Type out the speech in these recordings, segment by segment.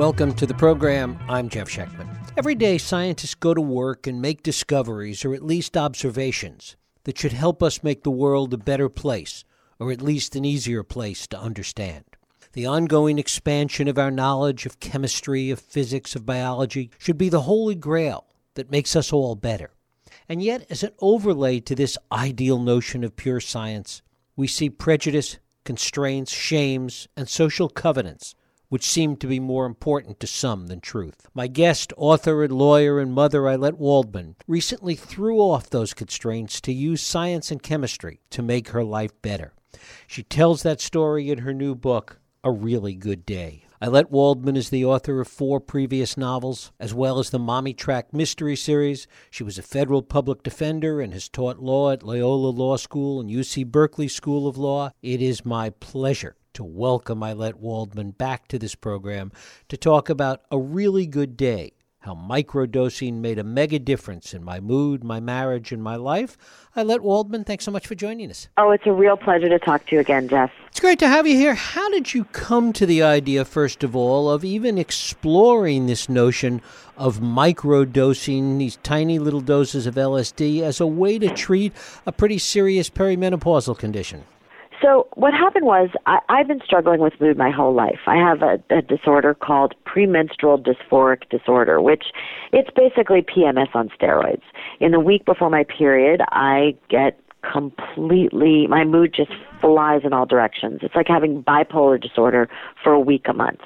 Welcome to the program. I'm Jeff Schechtman. Every day, scientists go to work and make discoveries, or at least observations, that should help us make the world a better place, or at least an easier place to understand. The ongoing expansion of our knowledge of chemistry, of physics, of biology should be the holy grail that makes us all better. And yet, as an overlay to this ideal notion of pure science, we see prejudice, constraints, shames, and social covenants which seemed to be more important to some than truth. My guest, author and lawyer and mother Ayelet Waldman, recently threw off those constraints to use science and chemistry to make her life better. She tells that story in her new book, A Really Good Day. Ayelet Waldman is the author of four previous novels, as well as the Mommy Track Mystery Series. She was a federal public defender and has taught law at Loyola Law School and UC Berkeley School of Law. It is my pleasure to welcome Ayelet Waldman back to this program to talk about a really good day, how microdosing made a mega difference in my mood, my marriage, and my life. Ayelet Waldman, thanks so much for joining us. Oh, it's a real pleasure to talk to you again, Jeff. It's great to have you here. How did you come to the idea, first of all, of even exploring this notion of microdosing, these tiny little doses of LSD, as a way to treat a pretty serious perimenopausal condition? So what happened was I, I've been struggling with mood my whole life. I have a, a disorder called premenstrual dysphoric disorder, which it's basically PMS on steroids. In the week before my period, I get completely my mood just flies in all directions. It's like having bipolar disorder for a week a month.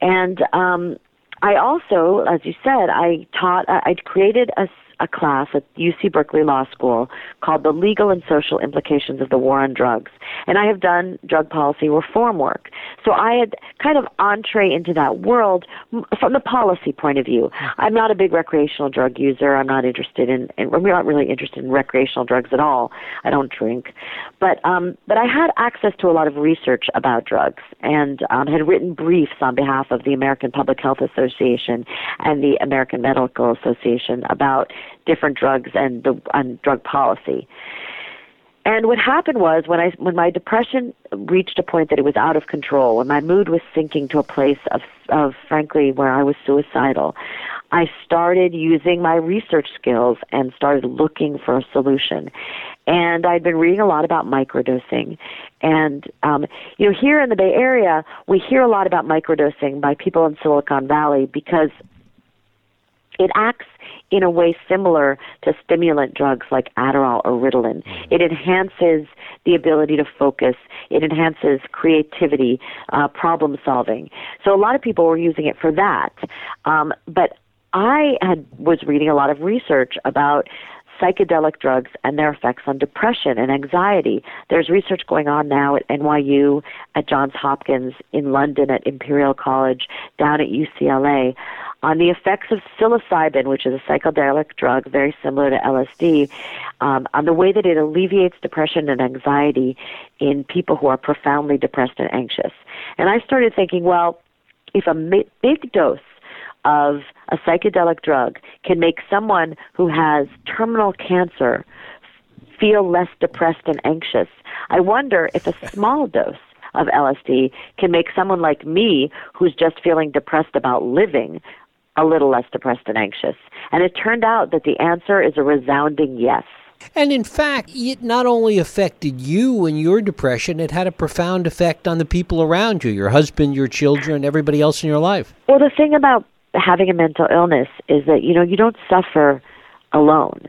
And um I also, as you said, I taught I created a a class at UC Berkeley Law School called The Legal and Social Implications of the War on Drugs. And I have done drug policy reform work. So I had kind of entree into that world from the policy point of view. I'm not a big recreational drug user. I'm not interested in, in we're not really interested in recreational drugs at all. I don't drink. But, um, but I had access to a lot of research about drugs and um, had written briefs on behalf of the American Public Health Association and the American Medical Association about different drugs and the and drug policy. And what happened was when I when my depression reached a point that it was out of control, when my mood was sinking to a place of of frankly where I was suicidal, I started using my research skills and started looking for a solution. And I'd been reading a lot about microdosing. And, um, you know, here in the Bay Area, we hear a lot about microdosing by people in Silicon Valley because it acts in a way similar to stimulant drugs like Adderall or Ritalin. Mm-hmm. It enhances the ability to focus. It enhances creativity, uh, problem solving. So a lot of people were using it for that. Um, but I had was reading a lot of research about psychedelic drugs and their effects on depression and anxiety. There's research going on now at NYU, at Johns Hopkins, in London at Imperial College, down at UCLA on the effects of psilocybin, which is a psychedelic drug very similar to LSD, um, on the way that it alleviates depression and anxiety in people who are profoundly depressed and anxious. And I started thinking, well, if a big dose of a psychedelic drug can make someone who has terminal cancer feel less depressed and anxious, I wonder if a small dose of LSD can make someone like me who's just feeling depressed about living a little less depressed and anxious. And it turned out that the answer is a resounding yes. And in fact, it not only affected you and your depression, it had a profound effect on the people around you your husband, your children, everybody else in your life. Well, the thing about having a mental illness is that, you know, you don't suffer alone.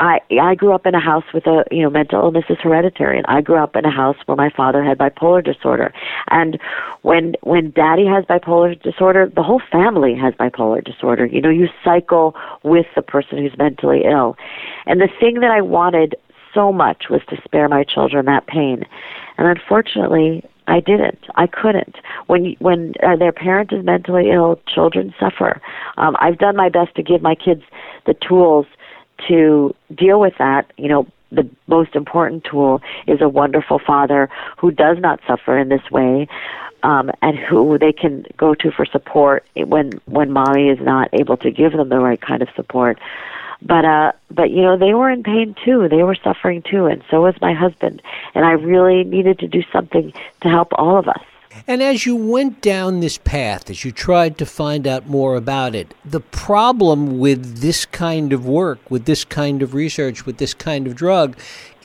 I I grew up in a house with a you know mental illness is hereditary, and I grew up in a house where my father had bipolar disorder, and when when daddy has bipolar disorder, the whole family has bipolar disorder. You know, you cycle with the person who's mentally ill, and the thing that I wanted so much was to spare my children that pain, and unfortunately, I didn't. I couldn't. When when uh, their parent is mentally ill, children suffer. Um, I've done my best to give my kids the tools to deal with that, you know, the most important tool is a wonderful father who does not suffer in this way, um, and who they can go to for support when when mommy is not able to give them the right kind of support. But uh, but you know they were in pain too. They were suffering too, and so was my husband. And I really needed to do something to help all of us. And as you went down this path, as you tried to find out more about it, the problem with this kind of work, with this kind of research, with this kind of drug,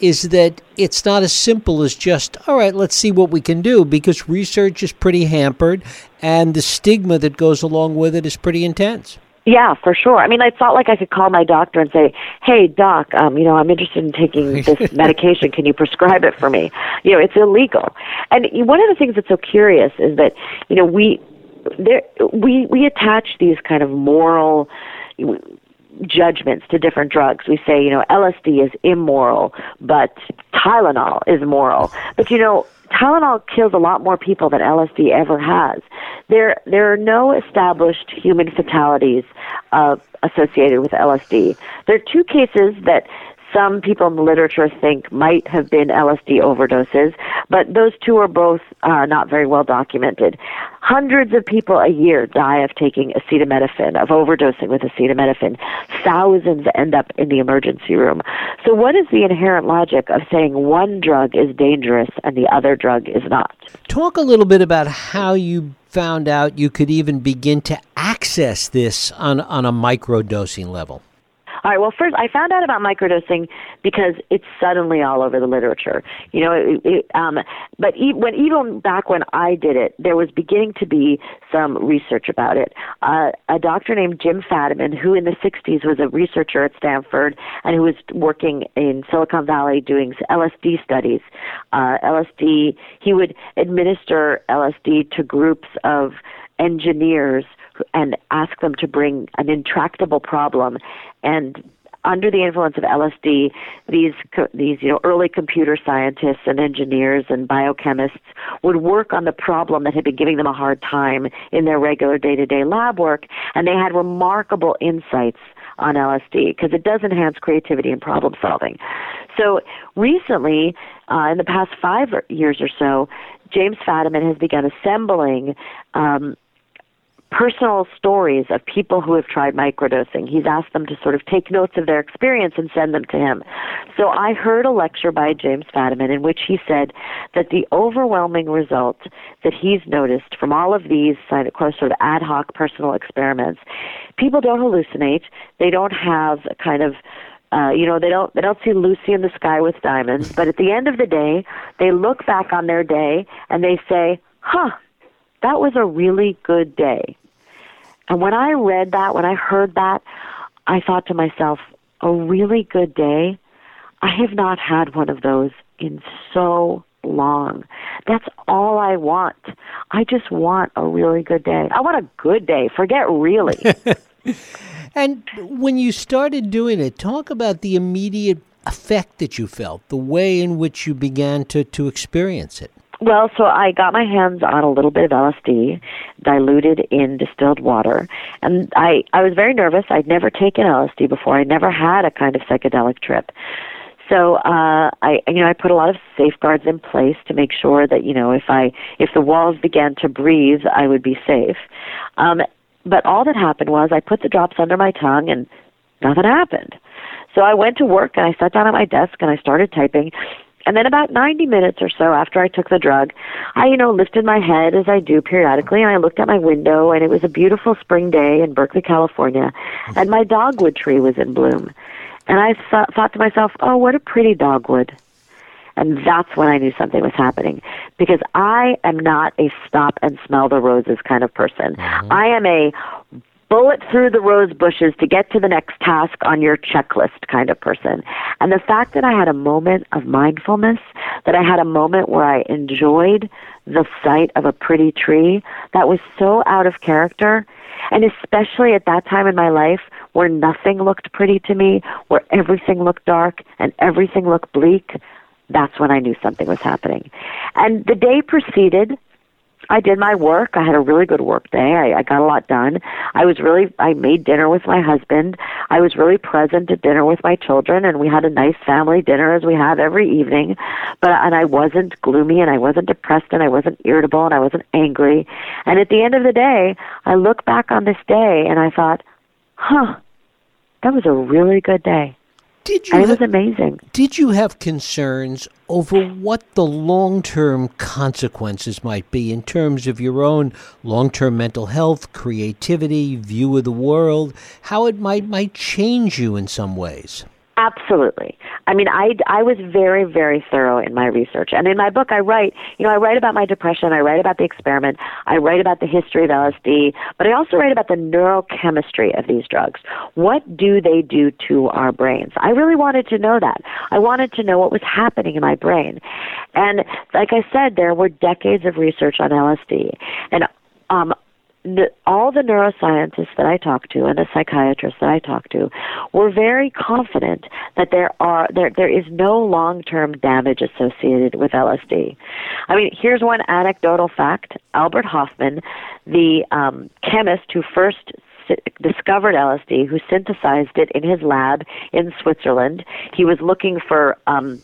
is that it's not as simple as just, all right, let's see what we can do, because research is pretty hampered and the stigma that goes along with it is pretty intense. Yeah, for sure. I mean, it's not like I could call my doctor and say, "Hey, doc, um, you know, I'm interested in taking this medication. Can you prescribe it for me?" You know, it's illegal. And one of the things that's so curious is that, you know, we there we we attach these kind of moral judgments to different drugs. We say, you know, LSD is immoral, but Tylenol is moral. But you know, Tylenol kills a lot more people than LSD ever has. There, there are no established human fatalities uh, associated with LSD. There are two cases that some people in the literature think might have been LSD overdoses, but those two are both uh, not very well documented. Hundreds of people a year die of taking acetaminophen, of overdosing with acetaminophen. Thousands end up in the emergency room. So, what is the inherent logic of saying one drug is dangerous and the other drug is not? Talk a little bit about how you found out you could even begin to access this on, on a microdosing level. All right. Well, first, I found out about microdosing because it's suddenly all over the literature. You know, it, it, um, but when even back when I did it, there was beginning to be some research about it. Uh, a doctor named Jim Fadiman, who in the 60s was a researcher at Stanford and who was working in Silicon Valley doing LSD studies. Uh, LSD, he would administer LSD to groups of engineers and ask them to bring an intractable problem and under the influence of LSD, these these you know early computer scientists and engineers and biochemists would work on the problem that had been giving them a hard time in their regular day-to-day lab work, and they had remarkable insights on LSD because it does enhance creativity and problem solving. So recently, uh, in the past five years or so, James Fadiman has begun assembling um, personal stories of people who have tried microdosing. He's asked them to sort of take notes of their experience and send them to him. So I heard a lecture by James Fadiman in which he said that the overwhelming result that he's noticed from all of these sort of ad hoc personal experiments, people don't hallucinate. They don't have a kind of uh, you know, they don't they don't see Lucy in the sky with diamonds, but at the end of the day, they look back on their day and they say, "Huh, that was a really good day." And when I read that, when I heard that, I thought to myself, a really good day? I have not had one of those in so long. That's all I want. I just want a really good day. I want a good day. Forget really. and when you started doing it, talk about the immediate effect that you felt, the way in which you began to, to experience it. Well, so I got my hands on a little bit of LSD, diluted in distilled water, and I I was very nervous. I'd never taken LSD before. I never had a kind of psychedelic trip. So uh, I, you know, I put a lot of safeguards in place to make sure that you know if I if the walls began to breathe, I would be safe. Um, but all that happened was I put the drops under my tongue and nothing happened. So I went to work and I sat down at my desk and I started typing and then about 90 minutes or so after I took the drug, I, you know, lifted my head as I do periodically and I looked at my window and it was a beautiful spring day in Berkeley, California, and my dogwood tree was in bloom. And I th- thought to myself, oh, what a pretty dogwood. And that's when I knew something was happening because I am not a stop and smell the roses kind of person. Mm-hmm. I am a bullet through the rose bushes to get to the next task on your checklist kind of person. And the fact that I had a moment of mindfulness, that I had a moment where I enjoyed the sight of a pretty tree, that was so out of character. And especially at that time in my life where nothing looked pretty to me, where everything looked dark and everything looked bleak, that's when I knew something was happening. And the day proceeded I did my work. I had a really good work day. I, I got a lot done. I was really, I made dinner with my husband. I was really present at dinner with my children, and we had a nice family dinner as we have every evening. But, and I wasn't gloomy, and I wasn't depressed, and I wasn't irritable, and I wasn't angry. And at the end of the day, I look back on this day and I thought, huh, that was a really good day. Did you? It was amazing. Did you have concerns over what the long-term consequences might be in terms of your own long-term mental health, creativity, view of the world, how it might might change you in some ways? Absolutely. I mean, I, I was very, very thorough in my research. And in my book, I write, you know, I write about my depression, I write about the experiment, I write about the history of LSD, but I also write about the neurochemistry of these drugs. What do they do to our brains? I really wanted to know that. I wanted to know what was happening in my brain. And like I said, there were decades of research on LSD. And um, all the neuroscientists that I talked to and the psychiatrists that I talked to were very confident that there are there there is no long-term damage associated with LSD. I mean, here's one anecdotal fact: Albert Hofmann, the um, chemist who first discovered LSD, who synthesized it in his lab in Switzerland. He was looking for um,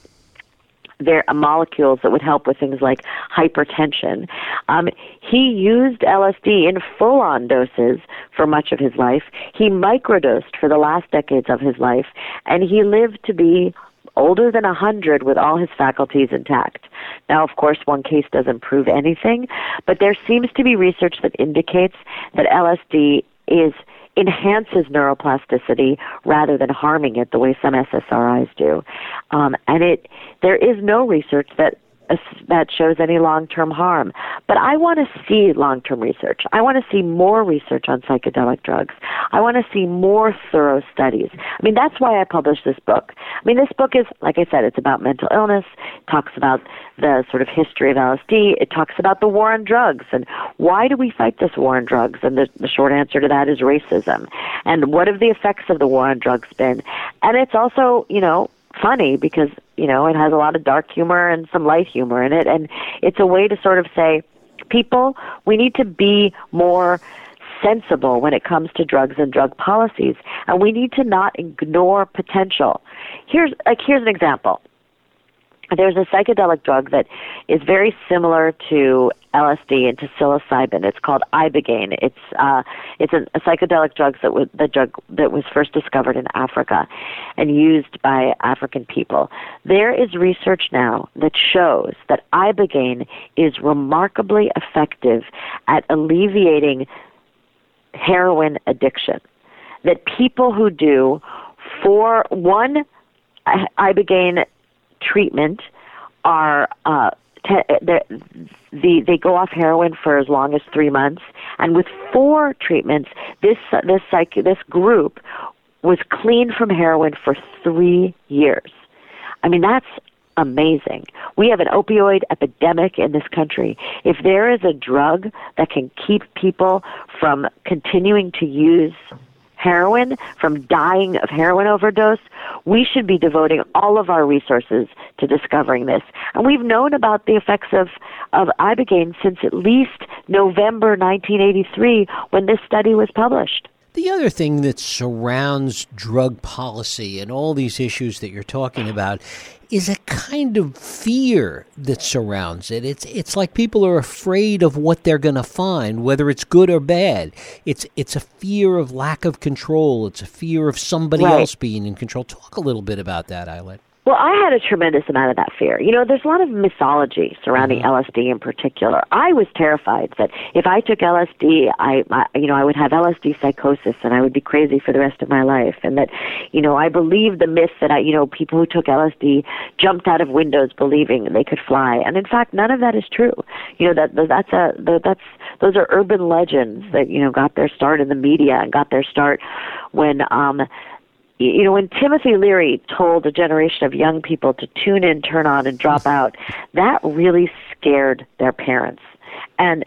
there are molecules that would help with things like hypertension. Um, he used LSD in full on doses for much of his life. He microdosed for the last decades of his life, and he lived to be older than a 100 with all his faculties intact. Now, of course, one case doesn't prove anything, but there seems to be research that indicates that LSD is enhances neuroplasticity rather than harming it the way some SSRIs do. Um, and it there is no research that that shows any long-term harm. But I want to see long-term research. I want to see more research on psychedelic drugs. I want to see more thorough studies. I mean, that's why I published this book. I mean, this book is, like I said, it's about mental illness. It talks about the sort of history of LSD. It talks about the war on drugs and why do we fight this war on drugs? And the, the short answer to that is racism. And what have the effects of the war on drugs been? And it's also, you know, funny because you know it has a lot of dark humor and some light humor in it. And it's a way to sort of say people we need to be more sensible when it comes to drugs and drug policies. And we need to not ignore potential. Here's like here's an example there's a psychedelic drug that is very similar to LSD and to psilocybin. It's called ibogaine. It's uh, it's a, a psychedelic drug that was the drug that was first discovered in Africa and used by African people. There is research now that shows that ibogaine is remarkably effective at alleviating heroin addiction. That people who do for one ibogaine treatment are uh, te- the they go off heroin for as long as three months, and with four treatments, this this psych this group was clean from heroin for three years. I mean, that's amazing. We have an opioid epidemic in this country. If there is a drug that can keep people from continuing to use heroin, from dying of heroin overdose, we should be devoting all of our resources to discovering this. And we've known about the effects of, of Ibogaine since at least November 1983 when this study was published. The other thing that surrounds drug policy and all these issues that you're talking about is a kind of fear that surrounds it. It's it's like people are afraid of what they're going to find, whether it's good or bad. It's it's a fear of lack of control. It's a fear of somebody right. else being in control. Talk a little bit about that, Ayelet. Well, I had a tremendous amount of that fear. You know, there's a lot of mythology surrounding mm-hmm. LSD in particular. I was terrified that if I took LSD, I, I, you know, I would have LSD psychosis and I would be crazy for the rest of my life. And that, you know, I believed the myth that I, you know, people who took LSD jumped out of windows believing they could fly. And in fact, none of that is true. You know, that that's a that's those are urban legends that you know got their start in the media and got their start when um you know, when Timothy Leary told a generation of young people to tune in, turn on, and drop out, that really scared their parents. And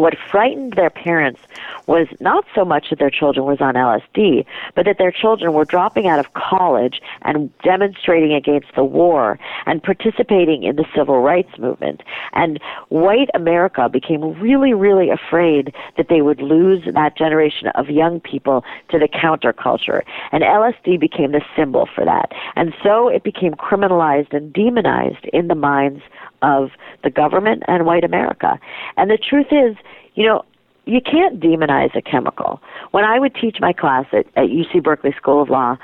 what frightened their parents was not so much that their children was on LSD, but that their children were dropping out of college and demonstrating against the war and participating in the civil rights movement. And white America became really, really afraid that they would lose that generation of young people to the counterculture. And LSD became the symbol for that. And so it became criminalized and demonized in the minds of the government and white America. And the truth is, you know, you can't demonize a chemical. When I would teach my class at, at UC Berkeley School of Law,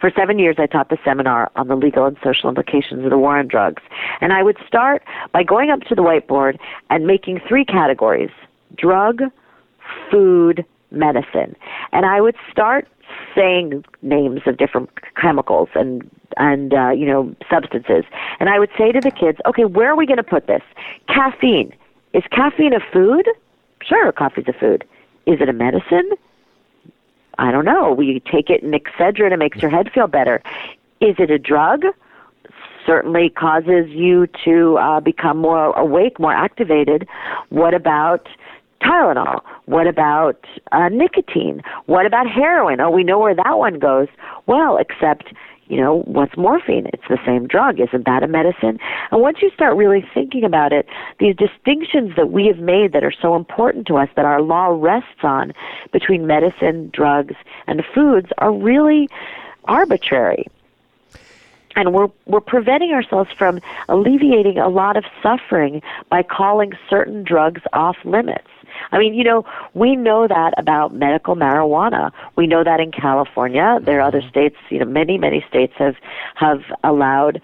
For seven years, I taught the seminar on the legal and social implications of the war on drugs. And I would start by going up to the whiteboard and making three categories drug, food, medicine. And I would start saying names of different chemicals and and uh, you know substances. And I would say to the kids, okay, where are we going to put this? Caffeine. Is caffeine a food? Sure, coffee's a food. Is it a medicine? I don't know. We take it in Excedrin, it makes your head feel better. Is it a drug? Certainly causes you to uh, become more awake, more activated. What about Tylenol? What about uh, nicotine? What about heroin? Oh, we know where that one goes. Well, except you know, what's morphine? It's the same drug. Isn't that a medicine? And once you start really thinking about it, these distinctions that we have made that are so important to us, that our law rests on between medicine, drugs, and foods are really arbitrary and we're we're preventing ourselves from alleviating a lot of suffering by calling certain drugs off limits. I mean, you know, we know that about medical marijuana. We know that in California. There are other states, you know, many, many states have have allowed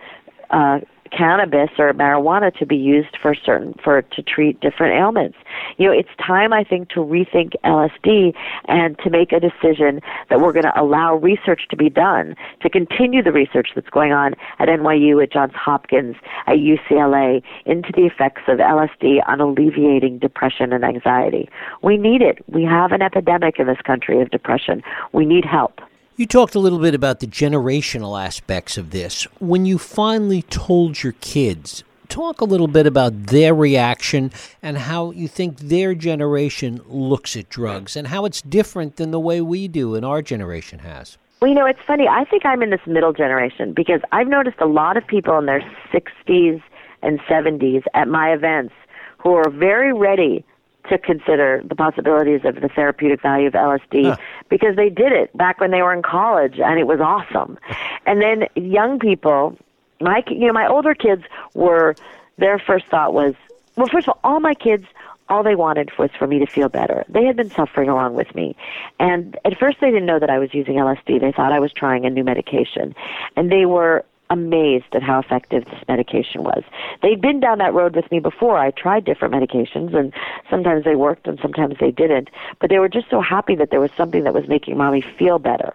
uh, cannabis or marijuana to be used for certain for to treat different ailments. You know, it's time I think to rethink LSD and to make a decision that we're going to allow research to be done, to continue the research that's going on at NYU, at Johns Hopkins, at UCLA into the effects of LSD on alleviating depression and anxiety. We need it. We have an epidemic in this country of depression. We need help. You talked a little bit about the generational aspects of this. When you finally told your kids, talk a little bit about their reaction and how you think their generation looks at drugs and how it's different than the way we do and our generation has. Well, you know, it's funny. I think I'm in this middle generation because I've noticed a lot of people in their 60s and 70s at my events who are very ready to consider the possibilities of the therapeutic value of LSD huh. because they did it back when they were in college and it was awesome. And then young people, my you know my older kids were their first thought was well first of all all my kids all they wanted was for me to feel better. They had been suffering along with me. And at first they didn't know that I was using LSD. They thought I was trying a new medication. And they were amazed at how effective this medication was. They'd been down that road with me before. I tried different medications, and sometimes they worked and sometimes they didn't. But they were just so happy that there was something that was making mommy feel better.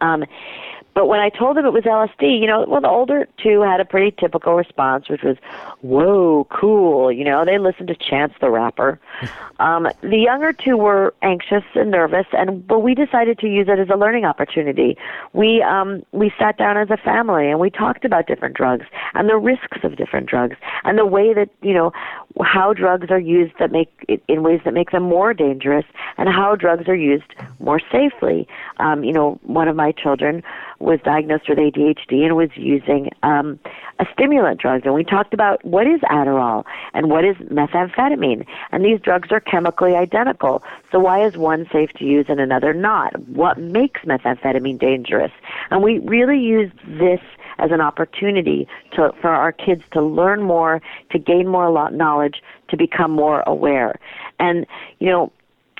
Um, but when I told them it was LSD, you know, well, the older two had a pretty typical response, which was, "Whoa, cool!" You know, they listened to Chance the Rapper. Um, the younger two were anxious and nervous, and but we decided to use it as a learning opportunity. We um, we sat down as a family and we talked about different drugs and the risks of different drugs and the way that you know how drugs are used that make in ways that make them more dangerous and how drugs are used more safely. Um, you know, one of my children was diagnosed with ADHD and was using um, a stimulant drug. And we talked about what is Adderall and what is methamphetamine. And these drugs are chemically identical. So why is one safe to use and another not? What makes methamphetamine dangerous? And we really used this as an opportunity to, for our kids to learn more, to gain more knowledge, to become more aware. And, you know,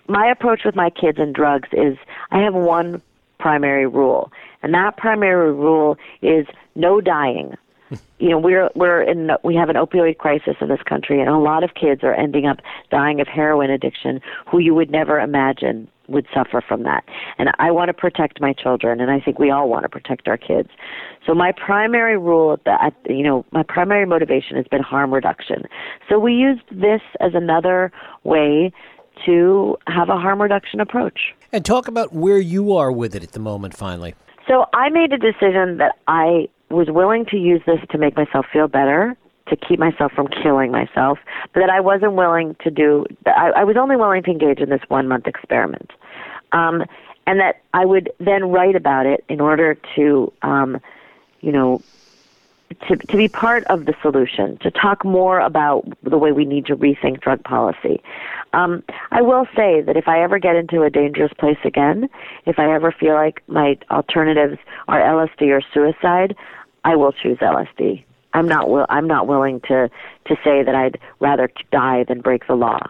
my approach with my kids and drugs is I have one primary rule, and that primary rule is no dying. you know, we're we're in we have an opioid crisis in this country, and a lot of kids are ending up dying of heroin addiction, who you would never imagine would suffer from that. And I want to protect my children, and I think we all want to protect our kids. So my primary rule, that you know, my primary motivation has been harm reduction. So we used this as another way to have a harm reduction approach. And talk about where you are with it at the moment, finally. So I made a decision that I was willing to use this to make myself feel better, to keep myself from killing myself, but that I wasn't willing to do, I, I was only willing to engage in this one month experiment. Um, and that I would then write about it in order to, um, you know, to, to be part of the solution, to talk more about the way we need to rethink drug policy. Um, I will say that if I ever get into a dangerous place again, if I ever feel like my alternatives are LSD or suicide, I will choose LSD. I'm not will I'm not willing to to say that I'd rather die than break the law.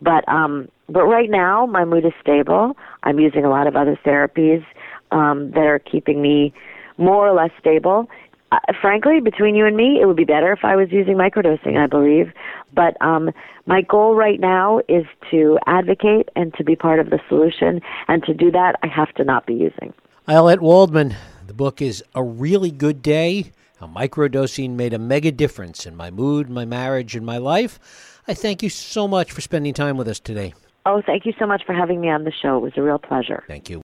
But um but right now my mood is stable. I'm using a lot of other therapies um, that are keeping me more or less stable. Uh, frankly, between you and me, it would be better if I was using microdosing, I believe. But um, my goal right now is to advocate and to be part of the solution. And to do that, I have to not be using. Ayelet Waldman, the book is A Really Good Day How Microdosing Made a Mega Difference in My Mood, My Marriage, and My Life. I thank you so much for spending time with us today. Oh, thank you so much for having me on the show. It was a real pleasure. Thank you.